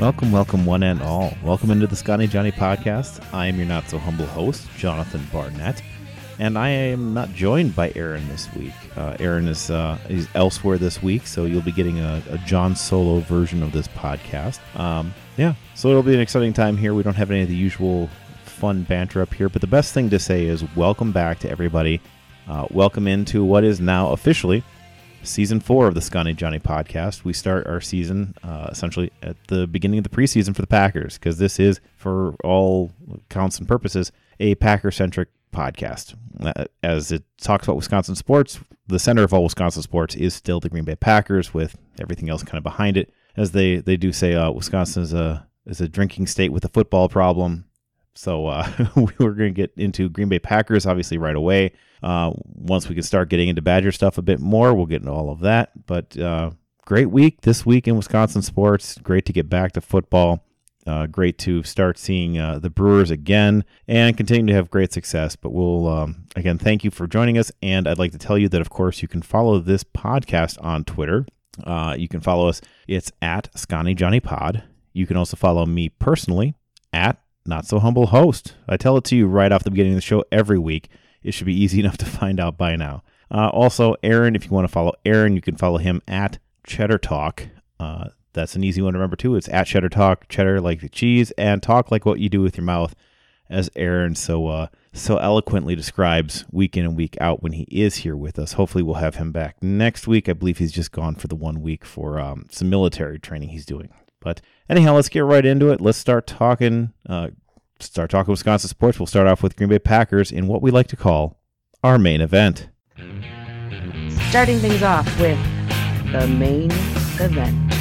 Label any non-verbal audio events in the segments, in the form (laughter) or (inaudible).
Welcome, welcome, one and all. Welcome into the Scotty Johnny podcast. I am your not so humble host, Jonathan Barnett, and I am not joined by Aaron this week. Uh, Aaron is uh, is elsewhere this week, so you'll be getting a, a John solo version of this podcast. Um, yeah, so it'll be an exciting time here. We don't have any of the usual fun banter up here, but the best thing to say is welcome back to everybody. Uh, welcome into what is now officially season four of the Scotty Johnny podcast. We start our season uh, essentially at the beginning of the preseason for the Packers because this is, for all counts and purposes, a Packer centric podcast. Uh, as it talks about Wisconsin sports, the center of all Wisconsin sports is still the Green Bay Packers, with everything else kind of behind it. As they they do say, uh, Wisconsin is a is a drinking state with a football problem. So uh, (laughs) we're going to get into Green Bay Packers obviously right away. Uh, once we can start getting into Badger stuff a bit more, we'll get into all of that. But uh, great week this week in Wisconsin sports. Great to get back to football. Uh, great to start seeing uh, the Brewers again and continue to have great success. But we'll, um, again, thank you for joining us. And I'd like to tell you that, of course, you can follow this podcast on Twitter. Uh, you can follow us. It's at Scotty Johnny Pod. You can also follow me personally at Not So Humble Host. I tell it to you right off the beginning of the show every week. It should be easy (laughs) enough to find out by now. Uh, also, Aaron, if you want to follow Aaron, you can follow him at Cheddar Talk. Uh, that's an easy one to remember too. It's at Cheddar Talk, cheddar like the cheese, and talk like what you do with your mouth, as Aaron so uh, so eloquently describes week in and week out when he is here with us. Hopefully, we'll have him back next week. I believe he's just gone for the one week for um, some military training he's doing. But anyhow, let's get right into it. Let's start talking. Uh, start talking Wisconsin sports. We'll start off with Green Bay Packers in what we like to call our main event. Starting things off with the main event.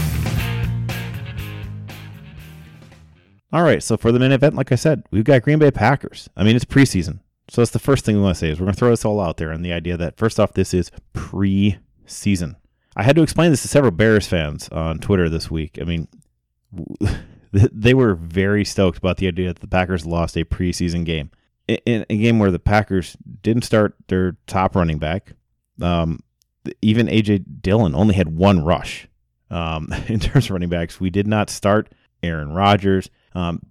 All right, so for the main event, like I said, we've got Green Bay Packers. I mean, it's preseason. So that's the first thing we want to say is we're going to throw this all out there and the idea that first off, this is pre-season. I had to explain this to several Bears fans on Twitter this week. I mean, (laughs) they were very stoked about the idea that the Packers lost a preseason game. In a game where the Packers didn't start their top running back, um, even AJ Dillon only had one rush. Um, (laughs) in terms of running backs, we did not start Aaron Rodgers. Um,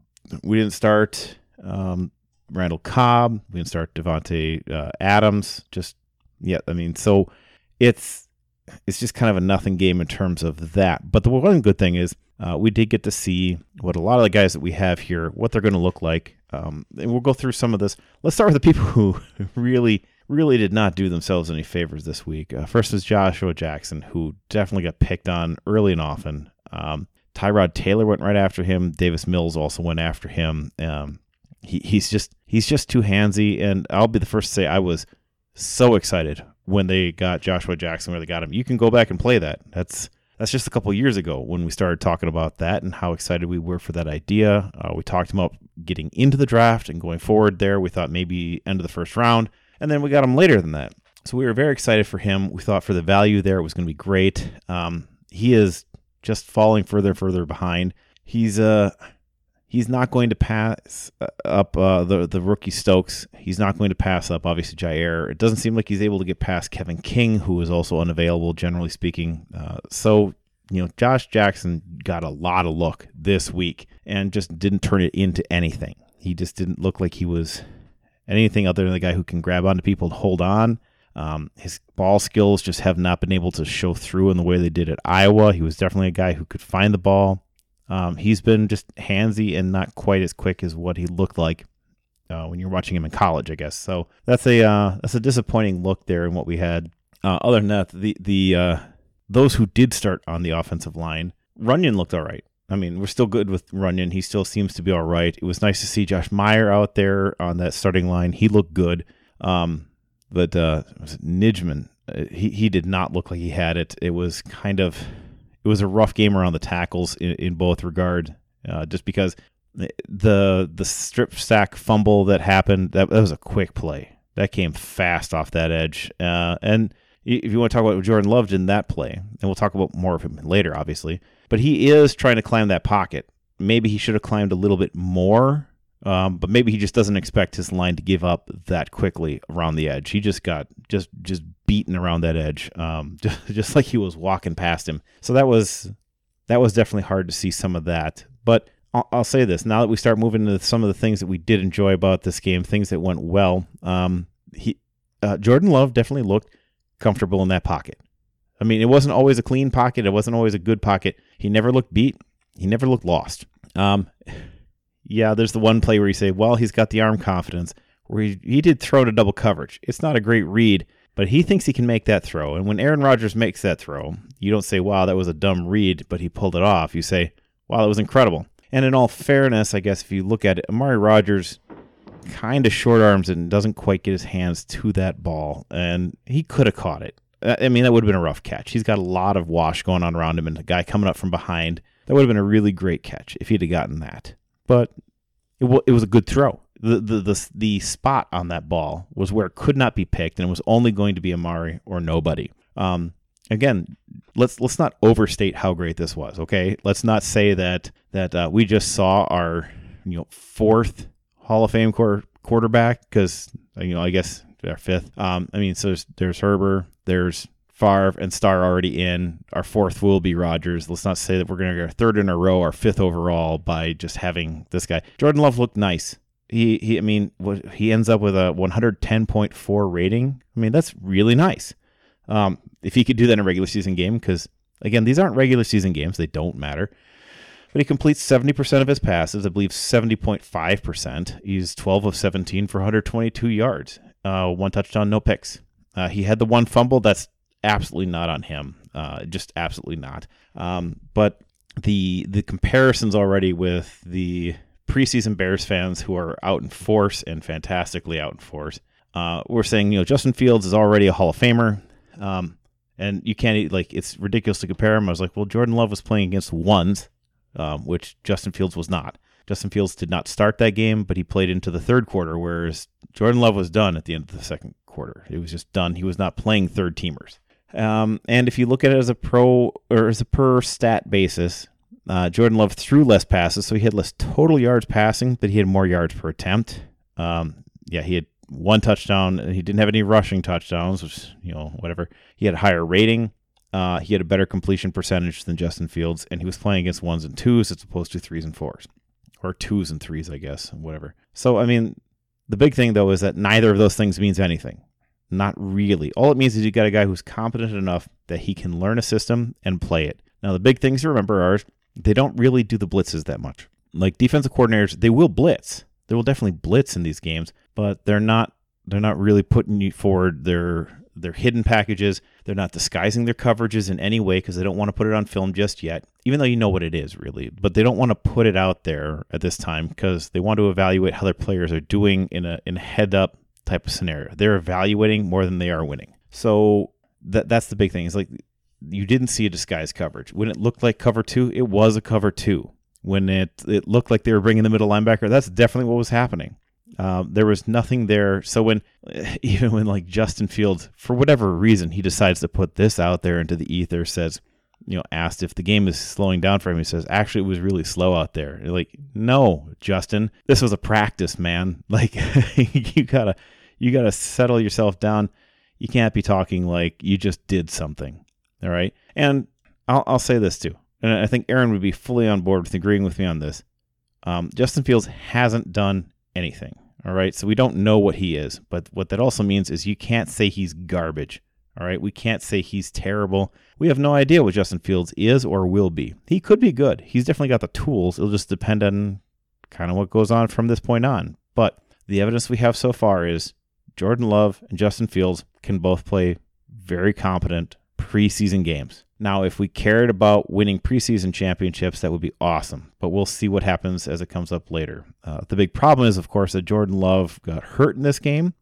we didn't start um, Randall Cobb. We didn't start Davante uh, Adams. Just yeah, I mean, so it's it's just kind of a nothing game in terms of that. But the one good thing is uh, we did get to see what a lot of the guys that we have here, what they're going to look like. Um, and we'll go through some of this. Let's start with the people (laughs) who really, really did not do themselves any favors this week. Uh, first is Joshua Jackson, who definitely got picked on early and often. Um, Tyrod Taylor went right after him. Davis Mills also went after him. Um, he, he's just he's just too handsy, and I'll be the first to say I was so excited when they got Joshua Jackson where they got him. You can go back and play that. That's that's just a couple years ago when we started talking about that and how excited we were for that idea. Uh, we talked about getting into the draft and going forward there. We thought maybe end of the first round, and then we got him later than that. So we were very excited for him. We thought for the value there it was going to be great. Um, he is just falling further and further behind. He's uh he's not going to pass uh, up uh, the the rookie Stokes. He's not going to pass up obviously Jaire. It doesn't seem like he's able to get past Kevin King, who is also unavailable generally speaking. Uh, so you know, Josh Jackson got a lot of look this week and just didn't turn it into anything. He just didn't look like he was anything other than the guy who can grab onto people and hold on. Um, his ball skills just have not been able to show through in the way they did at Iowa. He was definitely a guy who could find the ball. Um, he's been just handsy and not quite as quick as what he looked like uh, when you're watching him in college, I guess. So that's a uh, that's a disappointing look there in what we had. Uh, other than that, the the uh, those who did start on the offensive line, Runyan looked all right. I mean, we're still good with Runyan. He still seems to be all right. It was nice to see Josh Meyer out there on that starting line. He looked good. Um, but uh, Nijman, uh, he, he did not look like he had it. It was kind of, it was a rough game around the tackles in, in both regard, uh, just because the the strip sack fumble that happened that, that was a quick play that came fast off that edge uh, and if you want to talk about what Jordan Love in that play, and we'll talk about more of him later, obviously, but he is trying to climb that pocket. Maybe he should have climbed a little bit more, um, but maybe he just doesn't expect his line to give up that quickly around the edge. He just got just just beaten around that edge, um, (laughs) just, like he was walking past him. So that was that was definitely hard to see some of that. But I'll, I'll say this: now that we start moving into some of the things that we did enjoy about this game, things that went well, um, he uh, Jordan Love definitely looked comfortable in that pocket. I mean, it wasn't always a clean pocket. It wasn't always a good pocket. He never looked beat. He never looked lost. Um, yeah, there's the one play where you say, well, he's got the arm confidence, where he, he did throw to double coverage. It's not a great read, but he thinks he can make that throw. And when Aaron Rodgers makes that throw, you don't say, wow, that was a dumb read, but he pulled it off. You say, wow, that was incredible. And in all fairness, I guess if you look at it, Amari Rodgers kind of short arms and doesn't quite get his hands to that ball, and he could have caught it. Uh, I mean, that would have been a rough catch. He's got a lot of wash going on around him, and a guy coming up from behind. That would have been a really great catch if he'd have gotten that. But it, w- it was a good throw. The, the the the spot on that ball was where it could not be picked, and it was only going to be Amari or nobody. Um, again, let's let's not overstate how great this was. Okay, let's not say that that uh, we just saw our you know fourth Hall of Fame quarter, quarterback because you know I guess our fifth. Um, I mean, so there's there's Herber, there's Favre and Starr already in. Our fourth will be Rodgers. Let's not say that we're going to get our third in a row, our fifth overall by just having this guy. Jordan Love looked nice. He, he I mean, he ends up with a 110.4 rating. I mean, that's really nice. Um, if he could do that in a regular season game, because again, these aren't regular season games, they don't matter but he completes 70% of his passes. I believe 70.5%. He's 12 of 17 for 122 yards, uh, one touchdown, no picks. Uh, he had the one fumble. That's absolutely not on him. Uh, just absolutely not. Um, but the the comparisons already with the preseason Bears fans who are out in force and fantastically out in force. Uh, we're saying you know Justin Fields is already a Hall of Famer. Um, and you can't like it's ridiculous to compare him. I was like, well, Jordan Love was playing against ones um, which Justin Fields was not. Justin Fields did not start that game, but he played into the third quarter, whereas Jordan Love was done at the end of the second quarter. It was just done. He was not playing third teamers. Um, and if you look at it as a pro or as a per stat basis, uh, Jordan Love threw less passes, so he had less total yards passing, but he had more yards per attempt. Um, yeah, he had one touchdown. and He didn't have any rushing touchdowns, which you know whatever. He had a higher rating. Uh, he had a better completion percentage than Justin Fields, and he was playing against ones and twos as opposed to threes and fours, or twos and threes, I guess, whatever. So, I mean, the big thing though is that neither of those things means anything. Not really. All it means is you got a guy who's competent enough that he can learn a system and play it. Now, the big things to remember are they don't really do the blitzes that much. Like defensive coordinators, they will blitz. They will definitely blitz in these games, but they're not they're not really putting you forward their their hidden packages. They're not disguising their coverages in any way because they don't want to put it on film just yet, even though you know what it is really. But they don't want to put it out there at this time because they want to evaluate how their players are doing in a in a head up type of scenario. They're evaluating more than they are winning. So that that's the big thing. Is like you didn't see a disguise coverage when it looked like cover two. It was a cover two. When it it looked like they were bringing the middle linebacker, that's definitely what was happening. Um, there was nothing there. So when (laughs) even when like Justin Fields, for whatever reason, he decides to put this out there into the ether, says, you know, asked if the game is slowing down for him. He says, actually, it was really slow out there. like, no, Justin, this was a practice, man. (laughs) Like, (laughs) you gotta, you gotta settle yourself down. You can't be talking like you just did something. All right. And I'll, I'll say this too. And I think Aaron would be fully on board with agreeing with me on this. Um, Justin Fields hasn't done anything. All right. So we don't know what he is. But what that also means is you can't say he's garbage. All right. We can't say he's terrible. We have no idea what Justin Fields is or will be. He could be good. He's definitely got the tools. It'll just depend on kind of what goes on from this point on. But the evidence we have so far is Jordan Love and Justin Fields can both play very competent preseason games. Now, if we cared about winning preseason championships, that would be awesome. But we'll see what happens as it comes up later. Uh, the big problem is, of course, that Jordan Love got hurt in this game.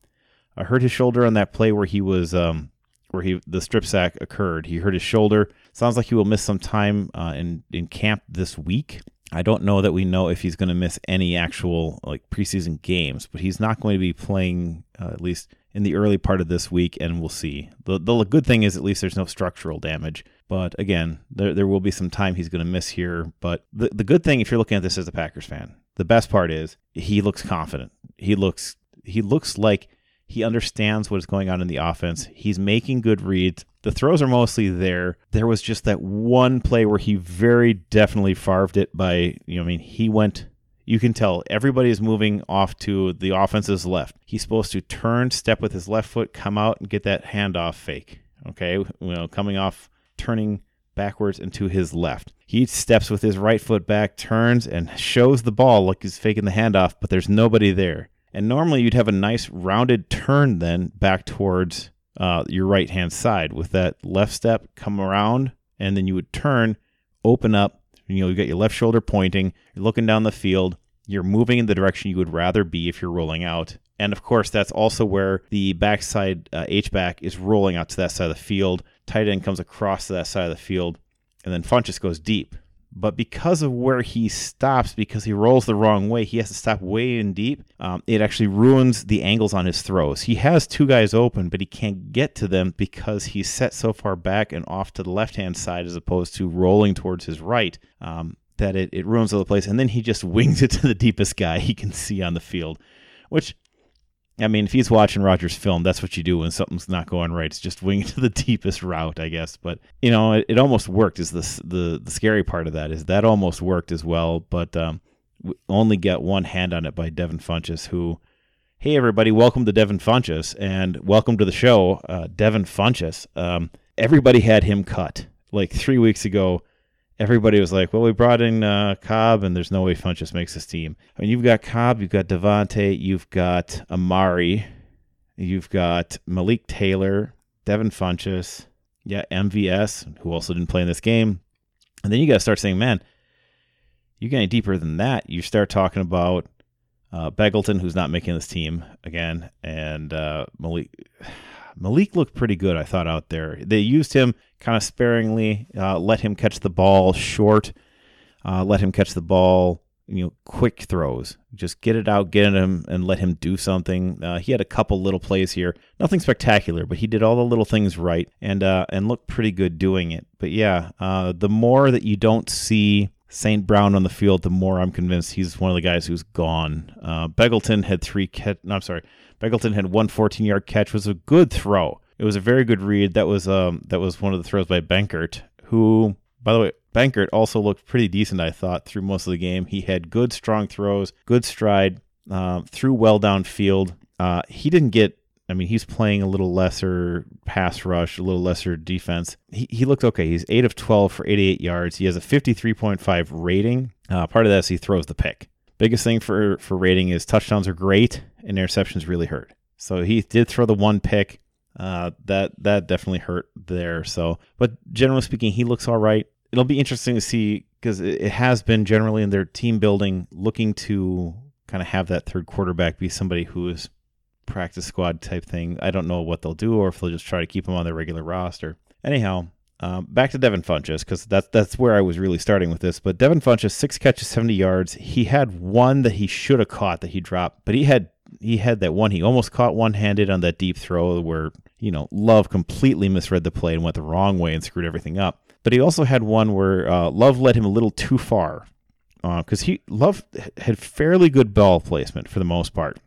I hurt his shoulder on that play where he was, um, where he the strip sack occurred. He hurt his shoulder. Sounds like he will miss some time uh, in in camp this week. I don't know that we know if he's going to miss any actual like preseason games, but he's not going to be playing uh, at least in the early part of this week, and we'll see. The the good thing is at least there's no structural damage. But again, there there will be some time he's going to miss here. But the the good thing, if you're looking at this as a Packers fan, the best part is he looks confident. He looks he looks like he understands what is going on in the offense. He's making good reads. The throws are mostly there. There was just that one play where he very definitely farved it by, you know, I mean, he went you can tell everybody is moving off to the offense's left. He's supposed to turn, step with his left foot, come out and get that handoff fake. Okay, you know, coming off, turning backwards and to his left. He steps with his right foot back, turns, and shows the ball like he's faking the handoff, but there's nobody there. And normally you'd have a nice rounded turn then back towards uh, your right hand side with that left step, come around, and then you would turn, open up, you know, you got your left shoulder pointing, you're looking down the field, you're moving in the direction you would rather be if you're rolling out. And of course, that's also where the backside uh, H back is rolling out to that side of the field. Tight end comes across to that side of the field, and then Funchess goes deep. But because of where he stops, because he rolls the wrong way, he has to stop way in deep. Um, it actually ruins the angles on his throws. He has two guys open, but he can't get to them because he's set so far back and off to the left hand side as opposed to rolling towards his right. Um, that it, it ruins all the place. And then he just (laughs) wings it to the deepest guy he can see on the field, which I mean, if he's watching Rodgers film, that's what you do when something's not going right. It's just (laughs) wing it to the deepest route, I guess. But you know, it, it almost worked. Is the the the scary part of that is that almost worked as well, but um, we only get one hand on it by Devin Funchess, who. Hey everybody, welcome to Devin Funchess and welcome to the show, uh, Devin Funchess. Um, everybody had him cut like three weeks ago everybody was like, well, we brought in uh, Cobb, and there's no way Funchess makes this team. I mean, you've got Cobb, you've got Davante, you've got Amari, you've got Malik Taylor, Devin Funchess, yeah, MVS, who also didn't play in this game. And then you got to start saying, man, you get any deeper than that. You start talking about uh, Begelton, who's not making this team again, and uh, Malik. Malik looked pretty good, I thought, out there. They used him kind of sparingly, uh, let him catch the ball short, uh, let him catch the ball, you know, quick throws. Just get it out, get him, and let him do something. Uh, he had a couple little plays here, nothing spectacular, but he did all the little things right and uh, and looked pretty good doing it. But yeah, uh, the more that you don't see St. Brown on the field, the more I'm convinced he's one of the guys who's gone. Uh, had three catch. No, I'm sorry. Begelton had one 14 yard catch. was a good throw. It was a very good read. That was um that was one of the throws by Benkert, who, by the way, Benkert also looked pretty decent. I thought through most of the game. He had good strong throws, good stride, uh, threw well downfield. Uh, he didn't get I mean, he's playing a little lesser pass rush, a little lesser defense. He, he looked okay. He's 8 of 12 for 88 yards. He has a 53.5 rating. Uh, part of that is he throws the pick. Biggest thing for, for rating is touchdowns are great and interceptions really hurt. So he did throw the one pick. Uh, that that definitely hurt there. So, but generally speaking, he looks all right. It'll be interesting to see because it, it has been generally in their team building looking to kind of have that third quarterback be somebody who is practice squad type thing. I don't know what they'll do or if they'll just try to keep him on their regular roster. Anyhow, um, back to Devin Funchess because that's that's where I was really starting with this. But Devin Funchess, six catches, seventy yards. He had one that he should have caught that he dropped, but he had he had that one he almost caught one handed on that deep throw where you know Love completely misread the play and went the wrong way and screwed everything up. But he also had one where uh, Love led him a little too far because uh, he Love had fairly good ball placement for the most part.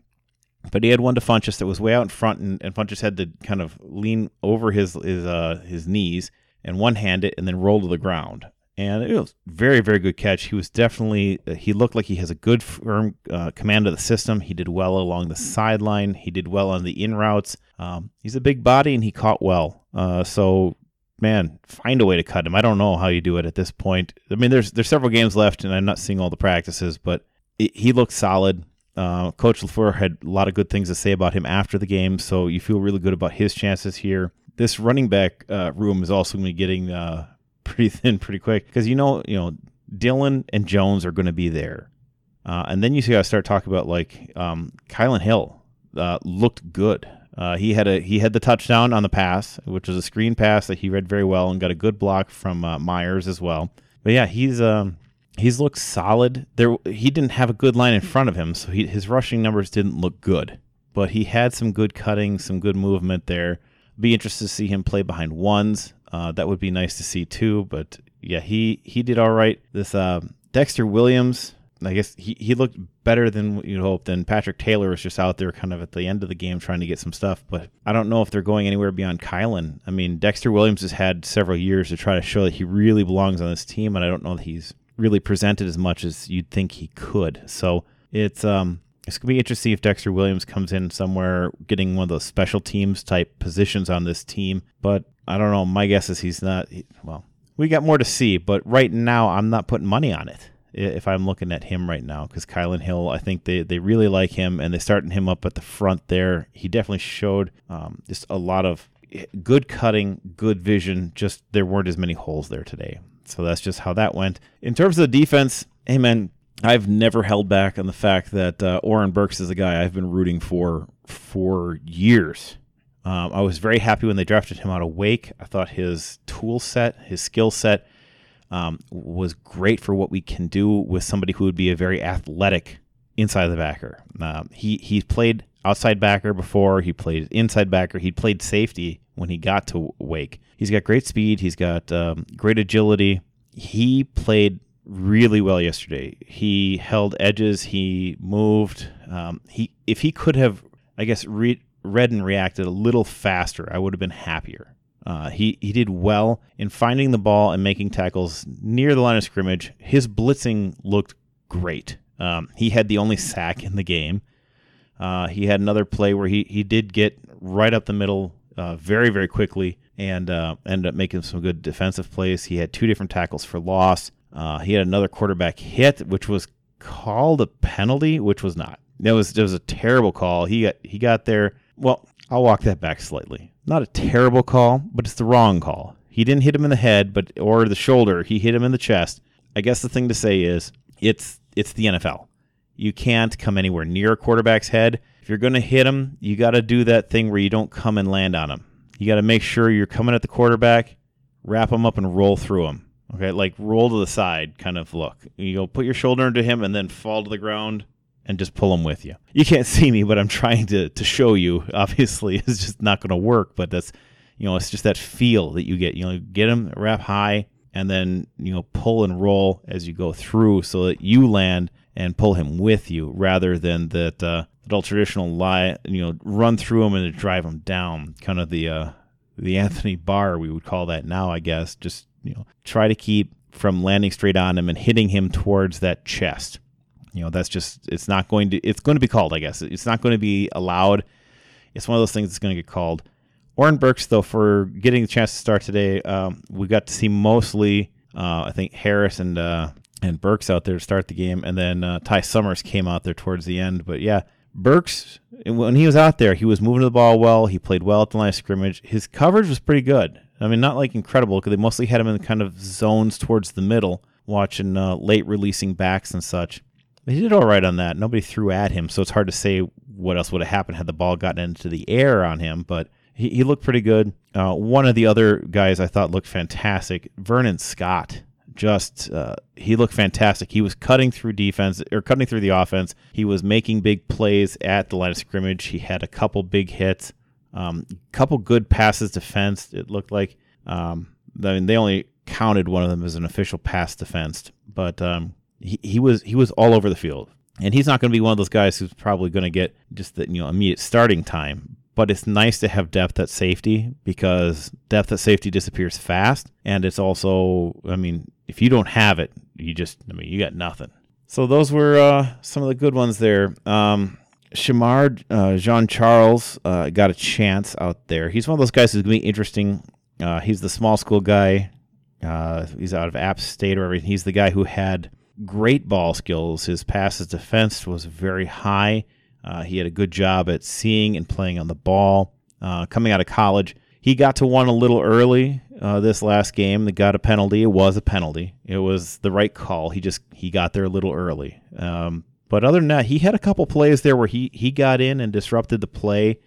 But he had one to Funchess that was way out in front, and, and Funchess had to kind of lean over his his uh, his knees and one hand it, and then roll to the ground. And it was very very good catch. He was definitely uh, he looked like he has a good firm uh, command of the system. He did well along the sideline. He did well on the in routes. Um, he's a big body and he caught well. Uh, so man, find a way to cut him. I don't know how you do it at this point. I mean, there's there's several games left, and I'm not seeing all the practices, but it, he looked solid. Uh, Coach LaFleur had a lot of good things to say about him after the game, so you feel really good about his chances here. This running back uh, room is also going to be getting uh, (laughs) pretty thin pretty quick because you know, you know, Dillon and Jones are going to be there, uh, and then you see I start talking about like um, Kylin Hill uh, looked good. Uh, he had a he had the touchdown on the pass, which was a screen pass that he read very well and got a good block from Myers as well. But yeah, he's um, he's looked solid. There, he didn't have a good line in front of him, so he, his rushing numbers didn't look good. But he had some good cutting, some good movement there. Be interested to see him play behind ones. Uh, that would be nice to see too. But yeah, he he did all right. This uh, Dexter Williams, I guess he, he looked better than you'd hope. Than Patrick Taylor was just out there kind of at the end of the game trying to get some stuff. But I don't know if they're going anywhere beyond Kylin. I mean, Dexter Williams has had several years to try to show that he really belongs on this team, and I don't know that he's really presented as much as you'd think he could. So it's um it's gonna be interesting if Dexter Williams comes in somewhere getting one of those special teams type positions on this team. But I don't know. My guess is he's not. He, well, we got more to see. But right now, I'm not putting money on it if I'm looking at him right now because Kylin Hill, I think they, they really like him and they're starting him up at the front there. He definitely showed um, just a lot of good cutting, good vision. Just there weren't as many holes there today. So that's just how that went. In terms of the defense, hey man, I've never held back on the fact that uh, Oren Burks is a guy I've been rooting for for years. Um, I was very happy when they drafted him out of Wake. I thought his tool set, his skill set, um, was great for what we can do with somebody who would be a very athletic inside the backer. Um, he he played outside backer before. He played inside backer. He played safety when he got to Wake. He's got great speed. He's got um, great agility. He played really well yesterday. He held edges. He moved. Um, he if he could have, I guess, re- read and reacted a little faster, I would have been happier. Uh, he he did well in finding the ball and making tackles near the line of scrimmage. His blitzing looked great. Um, he had the only sack in the game. Uh, he had another play where he he did get right up the middle uh, very very quickly and uh, ended up making some good defensive plays. He had two different tackles for loss. Uh, he had another quarterback hit, which was called a penalty, which was not. It was it was a terrible call. He got he got there. Well, I'll walk that back slightly. Not a terrible call, but it's the wrong call. He didn't hit him in the head, but or the shoulder. He hit him in the chest. I guess the thing to say is it's it's the NFL. You can't come anywhere near a quarterback's head. If you're going to hit him, you got to do that thing where you don't come and land on him. You got to make sure you're coming at the quarterback, wrap him up and roll through him. Okay, like roll to the side kind of look. You go put your shoulder into him and then fall to the ground and just pull him with you. You can't see me, but I'm trying to to show you. (laughs) Obviously, it's just not going to work, but that's you know, it's just that feel that you get. You know, get him wrap high and then you know pull and roll as you go through, so that you land and pull him with you, rather than that uh, that old traditional lie. You know, run through him and drive him down. Kind of the uh, the Anthony Barr we would call that now, I guess. Just you know, try to keep from landing straight on him and hitting him towards that chest you know that's just it's not going to it's going to be called i guess it's not going to be allowed it's one of those things that's going to get called Oren Burks, though, for getting the chance to start today, um, we got to see mostly, uh, I think, Harris and uh, and Burks out there to start the game, and then uh, Ty Summers came out there towards the end. But yeah, Burks, when he was out there, he was moving the ball well. He played well at the line of scrimmage. His coverage was pretty good. I mean, not like incredible because they mostly had him in kind of zones towards the middle, watching uh, late releasing backs and such. He did all right on that. Nobody threw at him, so it's hard to say what else would have happened had the ball gotten into the air on him. But he, he looked pretty good. Uh, one of the other guys I thought looked fantastic, Vernon Scott. Just uh, he looked fantastic. He was cutting through defense or cutting through the offense. He was making big plays at the line of scrimmage. He had a couple big hits, um, couple good passes defense. It looked like. Um, I mean, they only counted one of them as an official pass defense, but um, he, he was he was all over the field. And he's not going to be one of those guys who's probably going to get just the you know immediate starting time. But it's nice to have depth at safety because depth at safety disappears fast, and it's also I mean if you don't have it, you just I mean you got nothing. So those were uh, some of the good ones there. Um, Shemar uh, Jean Charles uh, got a chance out there. He's one of those guys who's going to be interesting. Uh, he's the small school guy. Uh, he's out of App State or everything. He's the guy who had great ball skills. His passes defense was very high. Uh, he had a good job at seeing and playing on the ball. Uh, coming out of college, he got to one a little early this last game. They got a penalty. It was a penalty. It was the right call. He just he got there a little early. Um, but other than that, he had a couple plays there where he he got in and disrupted the play.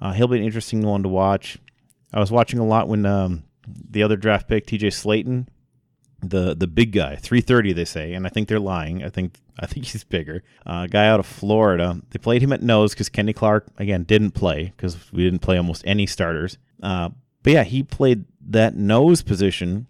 Uh, he'll be an interesting one to watch. I was watching a lot when um, the other draft pick, T.J. Slaton, the the big guy, 330 they say, and I think they're lying. I think I think he's bigger. Uh, guy out of Florida. They played him at nose because Kenny Clark again didn't play because we didn't play almost any starters. Uh, but yeah, he played that nose position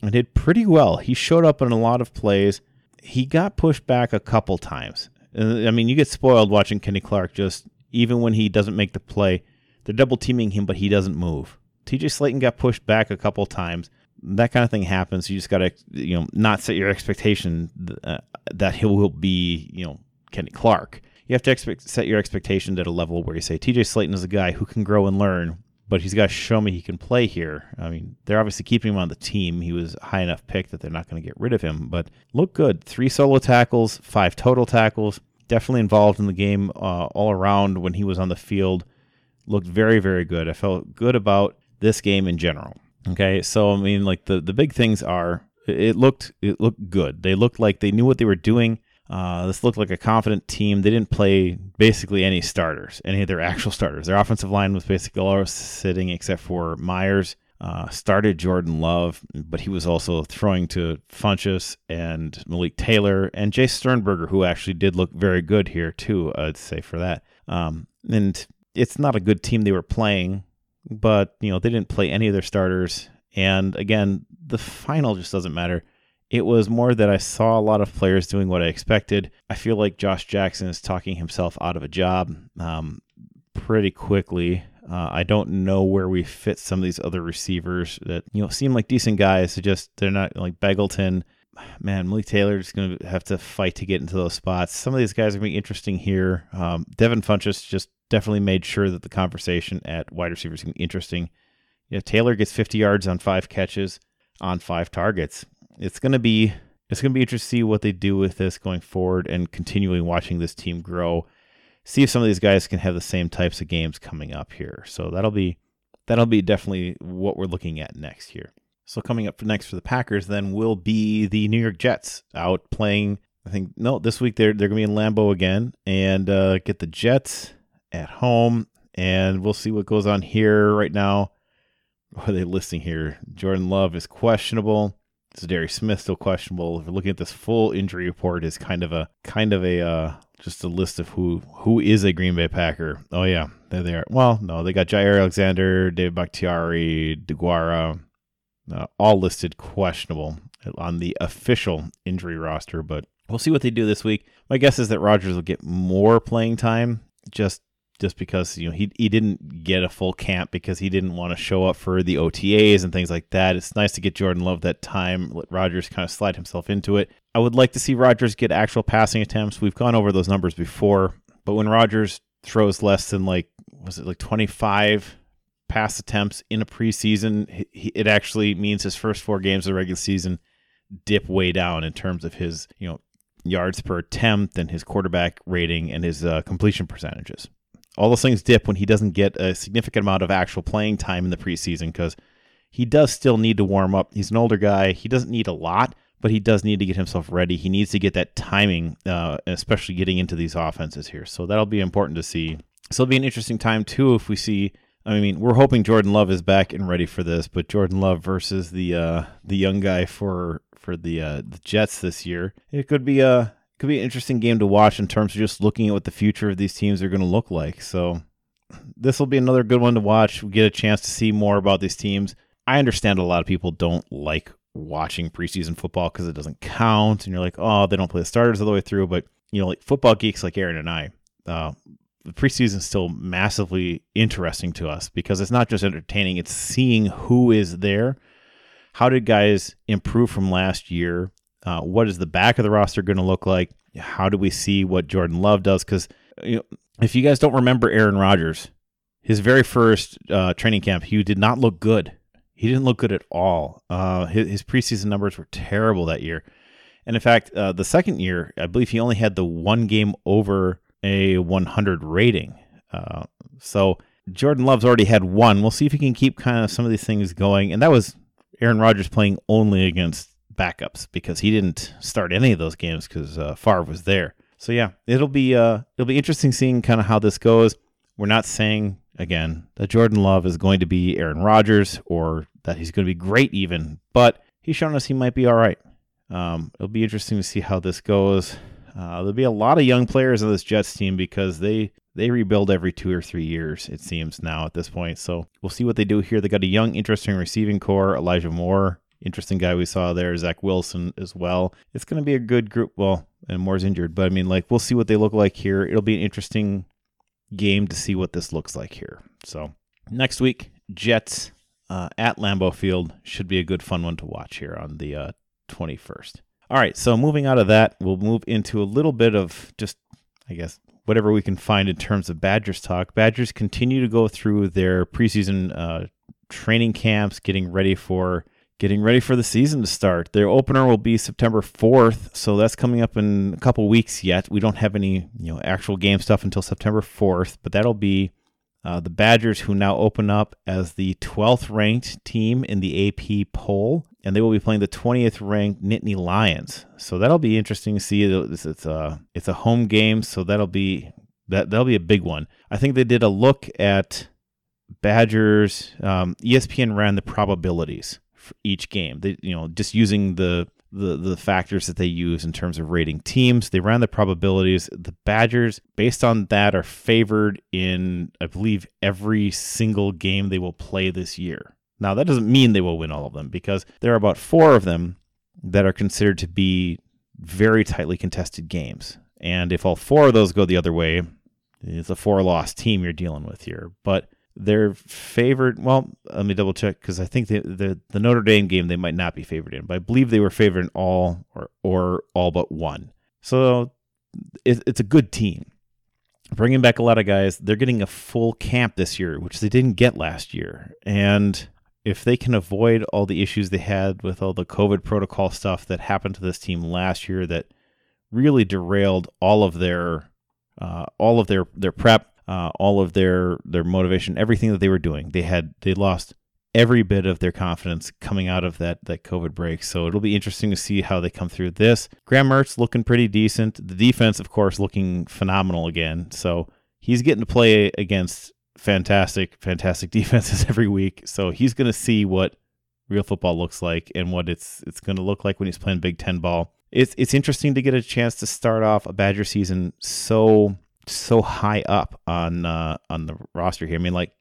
and did pretty well. He showed up in a lot of plays. He got pushed back a couple times. Uh, I mean, you get spoiled watching Kenny Clark just even when he doesn't make the play. They're double teaming him, but he doesn't move. TJ Slaton got pushed back a couple times that kind of thing happens. You just got to, you know, not set your expectation uh, that he will be, you know, Kenny Clark. You have to expect, set your expectations at a level where you say TJ Slaton is a guy who can grow and learn, but he's got to show me he can play here. I mean, they're obviously keeping him on the team. He was high enough pick that they're not going to get rid of him, but look good. Three solo tackles, five total tackles. Definitely involved in the game uh, all around when he was on the field. Looked very, very good. I felt good about this game in general. Okay, so I mean, like the the big things are it looked it looked good. They looked like they knew what they were doing. Uh, this looked like a confident team. They didn't play basically any starters, any of their actual starters. Their offensive line was basically all sitting except for Myers. Uh, started Jordan Love, but he was also throwing to Funchess and Malik Taylor and Jace Sternberger, who actually did look very good here too. I'd say for that. Um, and it's not a good team they were playing but you know they didn't play any of their starters. And again, the final just doesn't matter. It was more that I saw a lot of players doing what I expected. I feel like Josh Jackson is talking himself out of a job um, pretty quickly. Uh, I don't know where we fit some of these other receivers that you know seem like decent guys. Just they're not like Begelton. Man, Malik Taylor is going to have to fight to get into those spots. Some of these guys are going to be interesting here. Um, Devin Funchess just definitely made sure that the conversation at wide receiver is going to be interesting. Yeah, Taylor gets 50 yards on five catches on five targets. It's going to be it's to be interesting to see what they do with this going forward and continuing watching this team grow. See if some of these guys can have the same types of games coming up here. So that'll be that'll be definitely what we're looking at next year. So coming up for next for the Packers then will be the New York Jets out playing. I think no, this week they're they're gonna be in Lambeau again and uh, get the Jets at home. And we'll see what goes on here right now. What are they listing here? Jordan Love is questionable. Darius Smith still questionable. If looking at this full injury report, is kind of a kind of a uh, just a list of who who is a Green Bay Packer. Oh yeah, there they are. Well, no, they got Jaire Alexander, David Bakhtiari, DeGuara, uh, all listed questionable on the official injury roster. But we'll see what they do this week. My guess is that Rodgers will get more playing time, just just because you know he he didn't get a full camp because he didn't want to show up for the OTAs and things like that. It's nice to get Jordan Love that time. Let Rodgers kind of slide himself into it. I would like to see Rodgers get actual passing attempts. We've gone over those numbers before, but when Rodgers throws less than like was it like 25 pass attempts in a preseason, it actually means his first four games of the regular season dip way down in terms of his you know yards per attempt and his quarterback rating and his uh, completion percentages all those things dip when he doesn't get a significant amount of actual playing time in the preseason because he does still need to warm up. He's an older guy. He doesn't need a lot, but he does need to get himself ready. He needs to get that timing, uh, especially getting into these offenses here. So that'll be important to see. So it'll be an interesting time too if we see. I mean, we're hoping Jordan Love is back and ready for this, but Jordan Love versus the uh, the young guy for for the uh, the Jets this year, it could be a could be an interesting game to watch in terms of just looking at what the future of these teams are going to look like. So this will be another good one to watch. We get a chance to see more about these teams. I understand a lot of people don't like watching preseason football because it doesn't count, and you're like, oh, they don't play the starters all the way through. But you know, like football geeks like Aaron and I, uh, the preseason is still massively interesting to us because it's not just entertaining; it's seeing who is there. How did guys improve from last year? Uh, what is the back of the roster going to look like? How do we see what Jordan Love does? Because you know, if you guys don't remember Aaron Rodgers, his very first uh, training camp, he did not look good. He didn't look good at all. Uh, his, his, preseason numbers were terrible that year. And in fact, uh, the second year, I believe he only had the one game over a 100 rating. Uh, so Jordan Love's already had one. We'll see if he can keep kind of some of these things going. And that was Aaron Rodgers playing only against backups because he didn't start any of those games because uh, Favre was there. So yeah, it'll be uh, it'll be interesting seeing kind of how this goes. We're not saying again that Jordan Love is going to be Aaron Rodgers or that he's going to be great even, but he's shown us he might be all right. Um, it'll be interesting to see how this goes. Uh, there'll be a lot of young players on this Jets team because they they rebuild every two or three years, it seems now at this point. So we'll see what they do here. They got a young, interesting receiving corps. Elijah Moore, interesting guy we saw there. Zach Wilson as well. It's going to be a good group. Well, and Moore's injured, but I mean, like we'll see what they look like here. It'll be an interesting game to see what this looks like here. So next week, Jets uh, at Lambeau Field should be a good fun one to watch here on the uh, 21st. All right, so moving out of that, we'll move into a little bit of just, I guess, whatever we can find in terms of Badgers talk. Badgers continue to go through their preseason uh, training camps, getting ready for getting ready for the season to start. Their opener will be September 4th, so that's coming up in a couple weeks yet. We don't have any, you know, actual game stuff until September 4th, but that'll be uh, the Badgers, who now open up as the 12th ranked team in the AP poll, and they will be playing the 20th ranked Nittany Lions. So that'll be interesting to see. It's, it's a it's a home game, so that'll be that that'll be a big one. I think they did a look at Badgers. Um, ESPN ran the probabilities each game. They you know just using the the the factors that they use in terms of rating teams. They ran the probabilities. The Badgers, based on that, are favored in I believe every single game they will play this year. Now that doesn't mean they will win all of them because there are about four of them that are considered to be very tightly contested games. And if all four of those go the other way, it's a four loss team you're dealing with here. But they're favored. Well, let me double check because I think the, the the Notre Dame game they might not be favored in, but I believe they were favored in all or or all but one. So it, it's a good team. Bringing back a lot of guys, they're getting a full camp this year, which they didn't get last year. And if they can avoid all the issues they had with all the COVID protocol stuff that happened to this team last year, that really derailed all of their uh, all of their their prep uh, all of their their motivation, everything that they were doing. They had they lost every bit of their confidence coming out of that that COVID break. So it'll be interesting to see how they come through this. Graham Mertz looking pretty decent. The defense, of course, looking phenomenal again. So he's getting to play against fantastic, fantastic (laughs) defenses every week. So he's going to see what real football looks like and what it's it's going to look like when he's playing Big Ten ball. It's it's interesting to get a chance to start off a Badger season so so high up on uh, on the roster here. I mean, like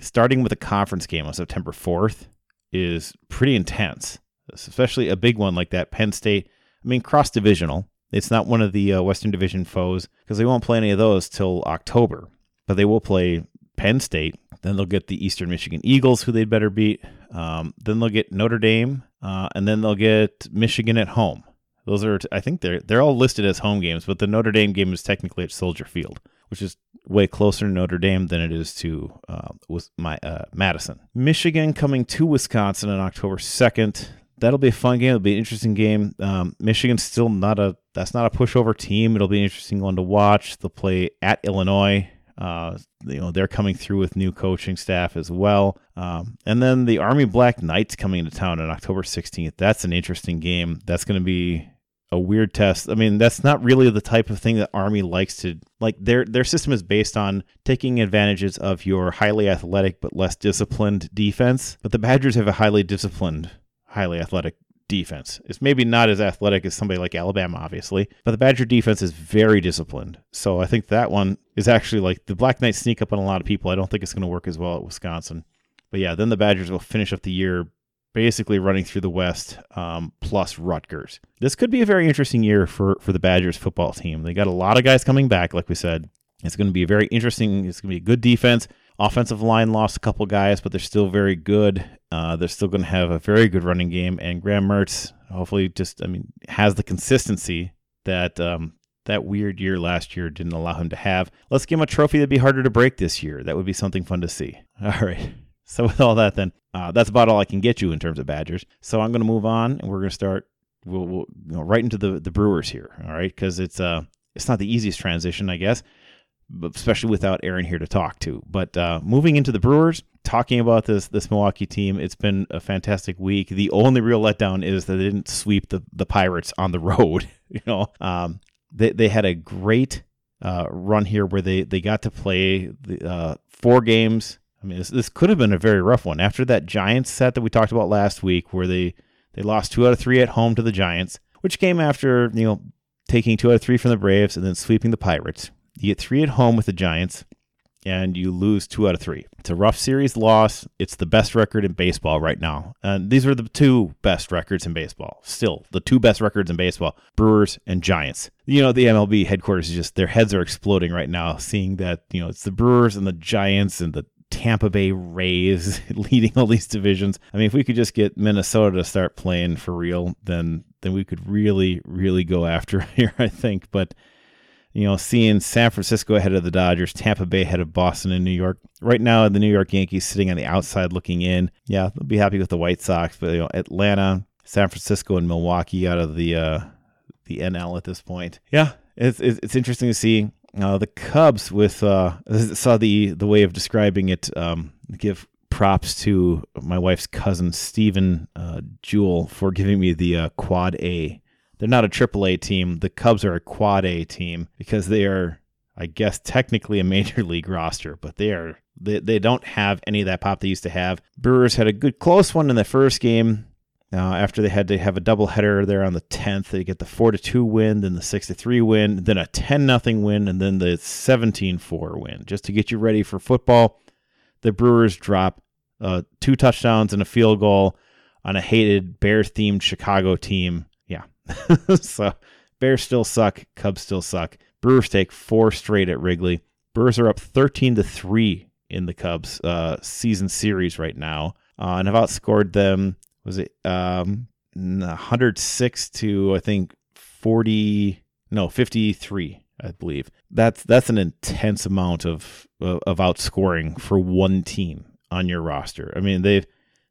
starting with a conference game on September 4th is pretty intense, especially a big one like that. Penn State. I mean, cross divisional. It's not one of the uh, Western Division foes because they won't play any of those till October, but they will play Penn State. Then they'll get the Eastern Michigan Eagles, who they'd better beat. Um, then they'll get Notre Dame, uh, and then they'll get Michigan at home. Those are, I think they're they're all listed as home games, but the Notre Dame game is technically at Soldier Field, which is way closer to Notre Dame than it is to uh, my uh, Madison. Michigan coming to Wisconsin on October second. That'll be a fun game. It'll be an interesting game. Um, Michigan's still not a that's not a pushover team. It'll be an interesting one to watch. They'll play at Illinois. Uh, you know they're coming through with new coaching staff as well, um, and then the Army Black Knights coming into town on October 16th. That's an interesting game. That's going to be a weird test. I mean, that's not really the type of thing that Army likes to like. Their their system is based on taking advantages of your highly athletic but less disciplined defense. But the Badgers have a highly disciplined, highly athletic defense. It's maybe not as athletic as somebody like Alabama, obviously, but the Badger defense is very disciplined. So I think that one is actually like the Black Knights sneak up on a lot of people. I don't think it's going to work as well at Wisconsin. But yeah, then the Badgers will finish up the year basically running through the West um, plus Rutgers. This could be a very interesting year for for the Badgers football team. They got a lot of guys coming back, like we said. It's going to be a very interesting. It's going to be a good defense. Offensive line lost a couple guys, but they're still very good. Uh, they're still going to have a very good running game, and Graham Mertz hopefully just I mean has the consistency that um, that weird year last year didn't allow him to have. Let's give him a trophy that'd be harder to break this year. That would be something fun to see. (laughs) All right. So (laughs) with all that, then uh, that's about all I can get you in terms of Badgers. So I'm going to move on, and we're going to start. We'll, we'll go right into the the Brewers here. All right, because it's uh it's not the easiest transition, I guess, especially without Aaron here to talk to. But uh, moving into the Brewers, talking about this this Milwaukee team, it's been a fantastic week. The only real letdown is that they didn't sweep the the Pirates on the (laughs) road. you know, um, they they had a great uh, run here where they they got to play the uh, four games I mean, this, this could have been a very rough one after that Giants set that we talked about last week, where they They lost two out of three at home to the Giants, which came after, you know, taking two out of three from the Braves and then sweeping the Pirates. You get three at home with the Giants, and you lose two out of three. It's a rough series loss. It's the best record in baseball right now. And these are the two best records in baseball. Still, the two best records in baseball Brewers and Giants. You know, the MLB headquarters is just, their heads are exploding right now, seeing that, you know, it's the Brewers and the Giants and the Tampa Bay Rays (laughs) leading all these divisions. I mean, if we could just get Minnesota to start playing for real, then then we could really, really go after (laughs) here, I think. But you know, seeing San Francisco ahead of the Dodgers, Tampa Bay ahead of Boston and New York. Right now, the New York Yankees sitting on the outside looking in. Yeah, they'll be happy with the White Sox, but you know, Atlanta, San Francisco, and Milwaukee out of the uh, the NL at this point. Yeah, it's it's interesting to see. Uh, the Cubs with uh, (laughs) saw the the way of describing it. Um, give props to my wife's cousin Stephen uh, for giving me the uh, quad A they're not a triple A team. The Cubs are a quad A team because they are, I guess, technically a major (laughs) league roster, but they are they, they don't have any of that pop they used to have. Brewers had a good close one in the first game. Uh, after they had to have a doubleheader there on the 10th, they get the 4 to 2 win, then the 6 to 3 win, then a 10 nothing win, and then the 17 4 win. Just to get you ready for football, the Brewers drop uh, two touchdowns and a field goal on a hated Bear themed Chicago team Yeah. (laughs) so Bears still suck. Cubs still suck. Brewers take four straight at Wrigley. Brewers are up 13 to 3 in the Cubs uh, season series right now uh, and have outscored them. Was it um, 106 to, I think, 40, no, 53, I believe. That's that's an intense amount of, of, outscoring for one team on your roster. I mean, they've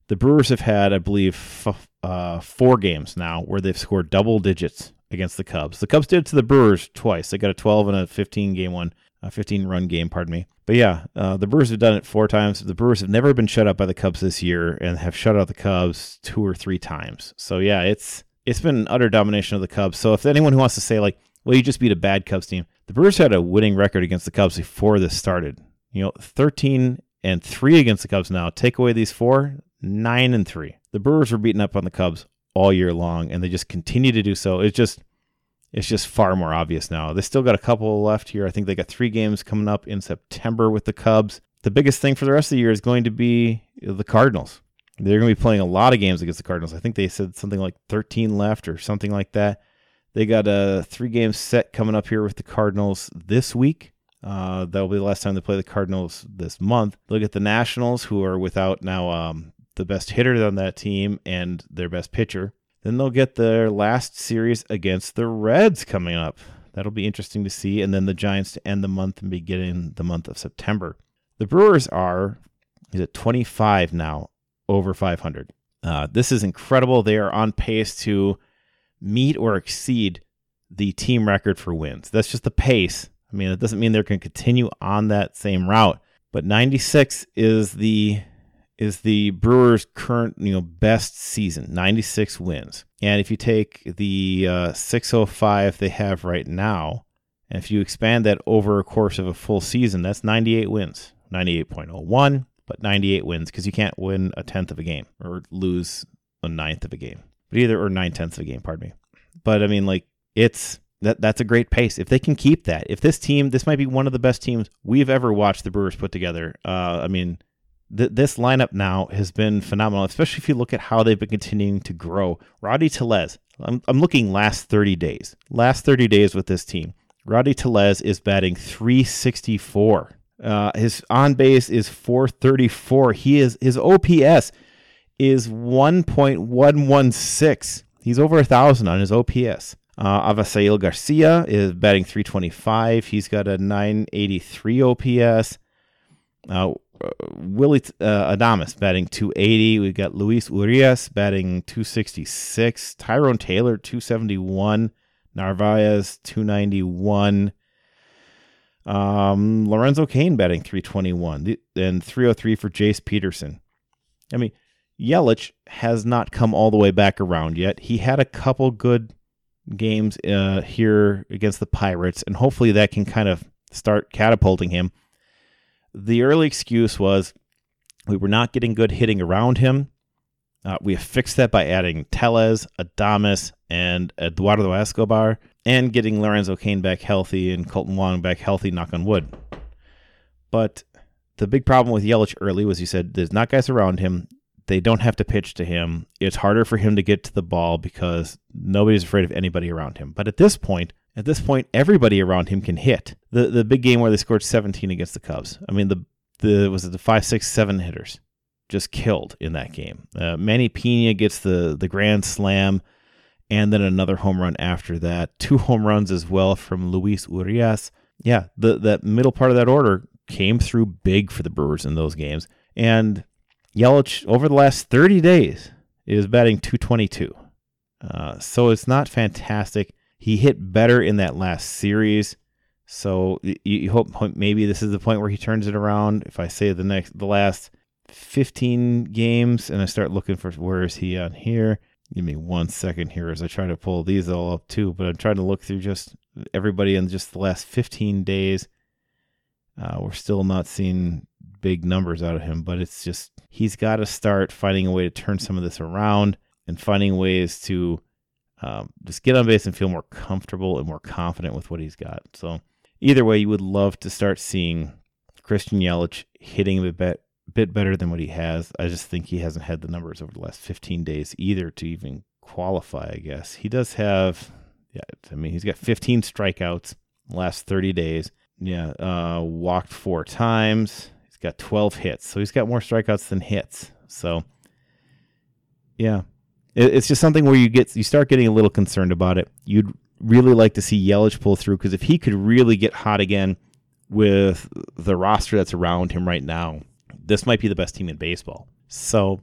the Brewers have had, I believe, f- uh, four games now where they've scored double digits against the Cubs. The Cubs did it to the Brewers twice. They got a 12 and a 15 game one, a 15 run game, pardon me. But yeah, uh, the Brewers have done it four times. The Brewers have never been shut out by the Cubs this year and have shut out the Cubs two or three times. So yeah, it's it's been utter domination of the Cubs. So if anyone who wants to say like, well, you just beat a bad Cubs team, the Brewers had a winning record against the Cubs before this started. You know, 13 and three against the Cubs now. Take away these four, nine and three. The Brewers were beating up on the Cubs all year long, and they just continue to do so. It's just it's just far more obvious now. They still got a couple left here. I think they got three games coming up in September with the Cubs. The biggest thing for the rest of the year is going to be the Cardinals. They're going to be playing a lot of games against the Cardinals. I think they said something like 13 left or something like that. They got a three game set coming up here with the Cardinals this week. Uh, that'll be the last time they play the Cardinals this month. Look at the Nationals, who are without now um, the best hitter on that team and their best pitcher. Then they'll get their last series against the Reds coming up. That'll be interesting to see. And then the Giants to end the month and begin the month of September. The Brewers are, is it 25 now, over 500. Uh, this is incredible. They are on pace to meet or exceed the team record for wins. That's just the pace. I mean, it doesn't mean they're going to continue on that same route, but 96 is the is the Brewers' current you know best season, 96 wins. And if you take the uh, 605 they have right now, and if you expand that over a course of a full season, that's 98 wins, 98.01, but 98 wins because you can't win a tenth of a game or lose a ninth of a game, but either or nine tenths of a game. Pardon me. But I mean, like it's that that's a great pace. If they can keep that, if this team, this might be one of the best teams we've ever watched the Brewers put together. Uh, I mean, th- this lineup now has been phenomenal, especially if you look at how they've been continuing to grow. Rowdy Tellez, I'm, I'm looking last 30 days. Last 30 days with this team. Rowdy Tellez is batting 364. Uh, his on base is 434. He is his OPS is 1.116. He's over a thousand on his OPS. Uh, Avisail Garcia is batting 325. He's got a 983 OPS. Uh, uh, Willy uh, Adames batting 280. We've got Luis Urias batting 266. Tyrone Taylor 271. Narvaez 291. Um, Lorenzo Cain batting 321 and 303 for Jace Peterson. I mean, Yelich has not come all the way back around yet. He had a couple good games uh, here against the Pirates, and hopefully that can kind of start catapulting him the early excuse was we were not getting good hitting around him. Uh, we fixed that by adding Tellez, Adames, and Eduardo Escobar, and getting Lorenzo Cain back healthy and Kolten Wong back healthy, knock on wood. But the big problem with Yelich early was he said there's not guys around him. They don't have to pitch to him. It's harder for him to get to the ball because nobody's afraid of anybody around him. But at this point, at this point, everybody around him can hit. The the big game where they scored 17 against the Cubs. I mean, the the was it the five, six, seven hitters just killed in that game. Uh, Manny Pena gets the the grand slam, and then another home run after that. Two home runs as well from Luis Urias. Yeah, the that middle part of that order came through big for the Brewers in those games. And Yelich over the last 30 days is batting 222. Uh, so it's not fantastic. He hit better in that last series. So you, hope maybe this is the point where he turns it around. If I say the next, the last 15 games, and I start looking for where is he on here. Give me one second here as I try to pull these all up too. But I'm trying to look through just everybody in just the last 15 days. Uh, we're still not seeing big numbers out of him, but it's just he's got to start finding a way to turn some of this around and finding ways to um, just get on base and feel more comfortable and more confident with what he's got. So either way, you would love to start seeing Christian Yelich hitting a bit, bit better than what he has. I just think he hasn't had the numbers over the last 15 days either to even qualify. I guess he does have. Yeah, I mean he's got 15 strikeouts last 30 days. Yeah, uh, walked four times. He's got 12 hits, so he's got more strikeouts than hits. So, yeah, it's just something where you get you start getting a little concerned about it. You'd really like to see Yelich pull through because if he could really get hot again with the roster that's around him right now, this might be the best team in baseball. So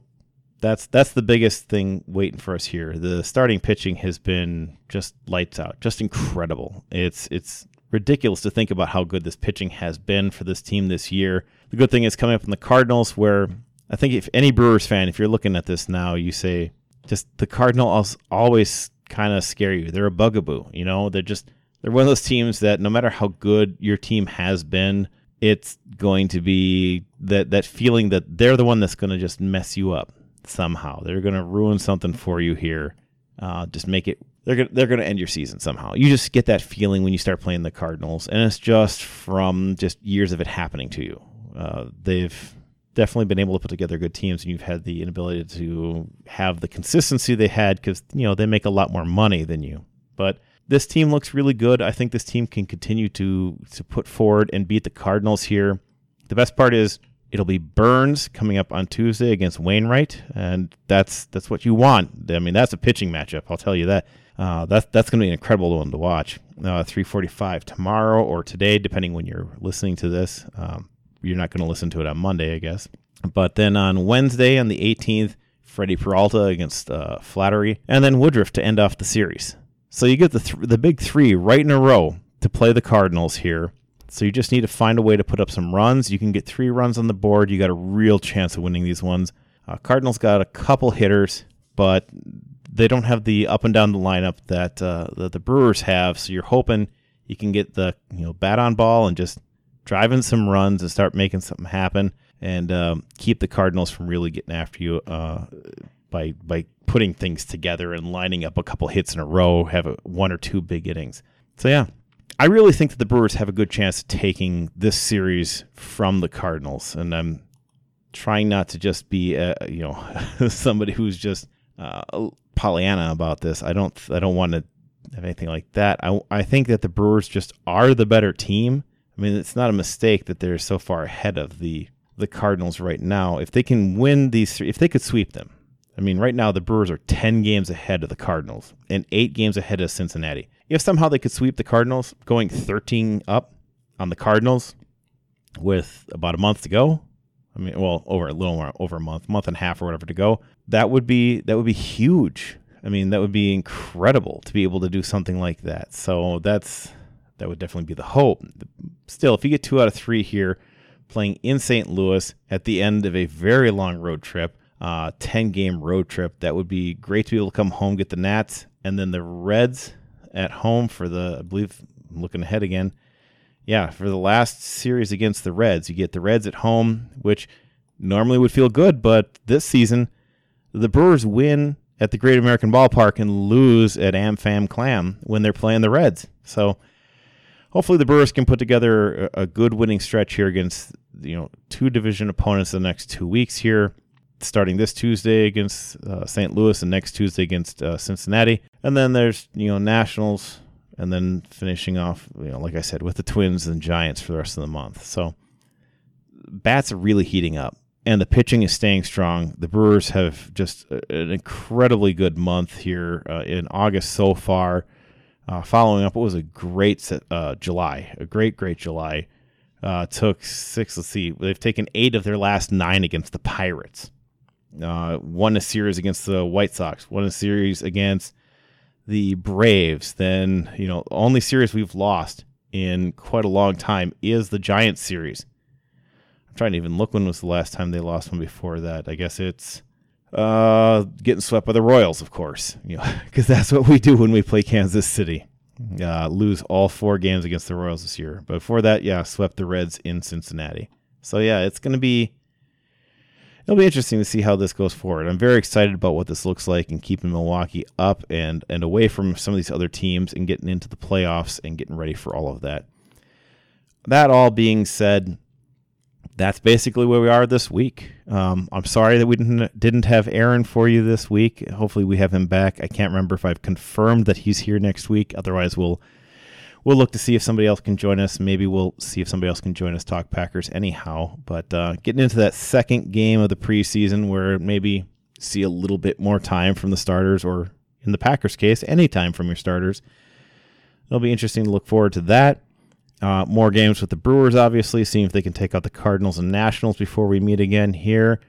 that's that's the biggest thing waiting for us here. The starting pitching has been just lights out, just incredible. It's it's ridiculous to think about how good this pitching has been for this team this year. The good thing is coming up in the Cardinals, where I think if any Brewers fan, if you're looking at this now, you say just the Cardinals always kind of scare you. They're a bugaboo, you know. They're just they're one of those teams that no matter how good your team has been, it's going to be that that feeling that they're the one that's going to just mess you up somehow. They're going to ruin something for you here. Uh, just make it they're gonna they're gonna end your season somehow. You just get that feeling when you start playing the Cardinals, and it's just from just years of it happening to you. Uh, they've definitely been able to put together good teams, and you've had the inability to have the consistency they had because you know they make a lot more money than you. But this team looks really good. I think this team can continue to to put forward and beat the Cardinals here. The best part is it'll be Burnes coming up on Tuesday against Wainwright, and that's that's what you want. I mean, that's a pitching matchup. I'll tell you that. Uh, that's that's going to be an incredible one to watch. Uh, 3:45 tomorrow or today, depending when you're listening to this. Um, you're not going to listen to it on Monday, I guess. But then on Wednesday, on the 18th, Freddie Peralta against uh, Flaherty, and then Woodruff to end off the series. So you get the th- the big three right in a row to play the Cardinals here. So you just need to find a way to put up some runs. You can get three runs on the board. You got a real chance of winning these ones. Uh, Cardinals got a couple hitters, but they don't have the up and down the lineup that uh, that the Brewers have. So you're hoping you can get the you know bat on ball and just drive in some runs and start making something happen and um, keep the Cardinals from really getting after you uh, by by putting things together and lining up a couple hits in a row, have a, one or two big innings. So yeah, I really think that the Brewers have a good chance of taking this series from the Cardinals, and I'm trying not to just be you know (laughs) somebody who's just uh, Pollyanna about this. I don't I don't want to have anything like that. I I think that the Brewers just are the better team. I mean, it's not a mistake that they're so far ahead of the the Cardinals right now. If they can win these three, if they could sweep them. I mean, right now the Brewers are 10 games ahead of the Cardinals and 8 games ahead of Cincinnati. If somehow they could sweep the Cardinals, going 13 up on the Cardinals with about a month to go, I mean, well, over a little more, over a month, month and a half or whatever to go. That would be that would be huge. I mean, that would be incredible to be able to do something like that. So that's that would definitely be the hope. Still, if you get two out of three here, playing in St. Louis at the end of a very long road trip, uh, ten game road trip, that would be great to be able to come home, get the Nats, and then the Reds at home for the. I believe I'm looking ahead again yeah, for the last series against the Reds, you get the Reds at home, which normally would feel good, but this season the Brewers win at the Great American Ballpark and lose at AmFam Clam when they're playing the Reds. So hopefully the Brewers can put together a, a good winning stretch here against you know two division opponents in the next two weeks here starting this Tuesday against uh, St. Louis and next Tuesday against uh, Cincinnati. And then there's, you know, Nationals and then finishing off, you know, like I said, with the Twins and Giants for the rest of the month. So bats are really heating up and the pitching is staying strong. The Brewers have just an incredibly good month here uh, in August so far. Uh, following up, it was a great uh, July, a great, great July. Uh, took six. Let's see, they've taken eight of their last nine against the Pirates. Uh, won a series against the White Sox. Won a series against the Braves. Then you know, only series we've lost in quite a long time is the Giants series. I'm trying to even look when was the last time they lost one before that. I guess it's uh, getting swept by the Royals, of course. You know, (laughs) because that's what we do when we play Kansas City. Uh, lose all four games against the Royals this year. But before that, yeah, swept the Reds in Cincinnati. So yeah, it's going to be it'll be interesting to see how this goes forward. I'm very excited about what this looks like and keeping Milwaukee up and and away from some of these other teams and getting into the playoffs and getting ready for all of that. That all being said, that's basically where we are this week. Um, I'm sorry that we didn't didn't have Aaron for you this week. Hopefully, we have him back. I can't remember if I've confirmed that he's here next week. Otherwise, we'll we'll look to see if somebody else can join us. Maybe we'll see if somebody else can join us talk Packers anyhow. But uh, getting into that second game of the preseason where maybe see a little bit more time from the starters, or in the Packers case, any time from your starters. It'll be interesting to look forward to that. Uh, more games with the Brewers, obviously, seeing if they can take out the Cardinals and Nationals before we meet again here.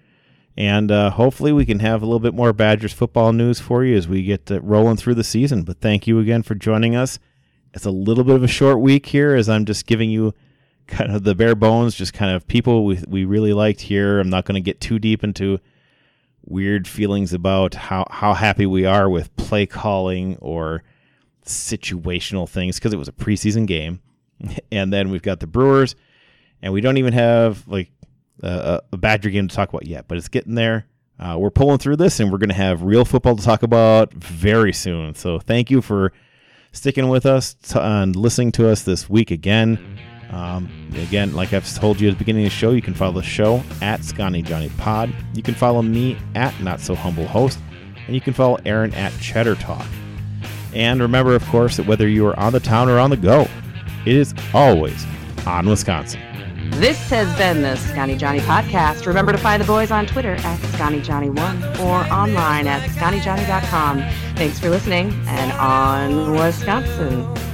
And uh, hopefully, we can have a little bit more Badgers football news for you as we get rolling through the season. But thank you again for joining us. It's a little bit of a short week here as I'm just giving you (laughs) kind of the bare bones, just kind of people we, we really liked here. I'm not going to get too deep into weird feelings about how, how happy we are with play calling or situational things because it was a preseason game. (laughs) And then we've got the Brewers, and we don't even have like a, a Badger game to talk about yet, but it's getting there. Uh, we're pulling through this, and we're going to have real football to talk about very soon. So thank you for sticking with us and listening to us this week again. Um, again, like I've told you at the beginning of the show, you can follow the show at Scotty Johnny Pod. You can follow me at Not So Humble Host, and you can follow Aaron at Cheddar Talk. And remember, of course, that whether you are on the town or on the go, it is always on Wisconsin. This has been the Scotty Johnny podcast. Remember to find the boys on Twitter at ScottyJohnny1 or online at ScottyJohnny.com. Thanks for listening and on Wisconsin.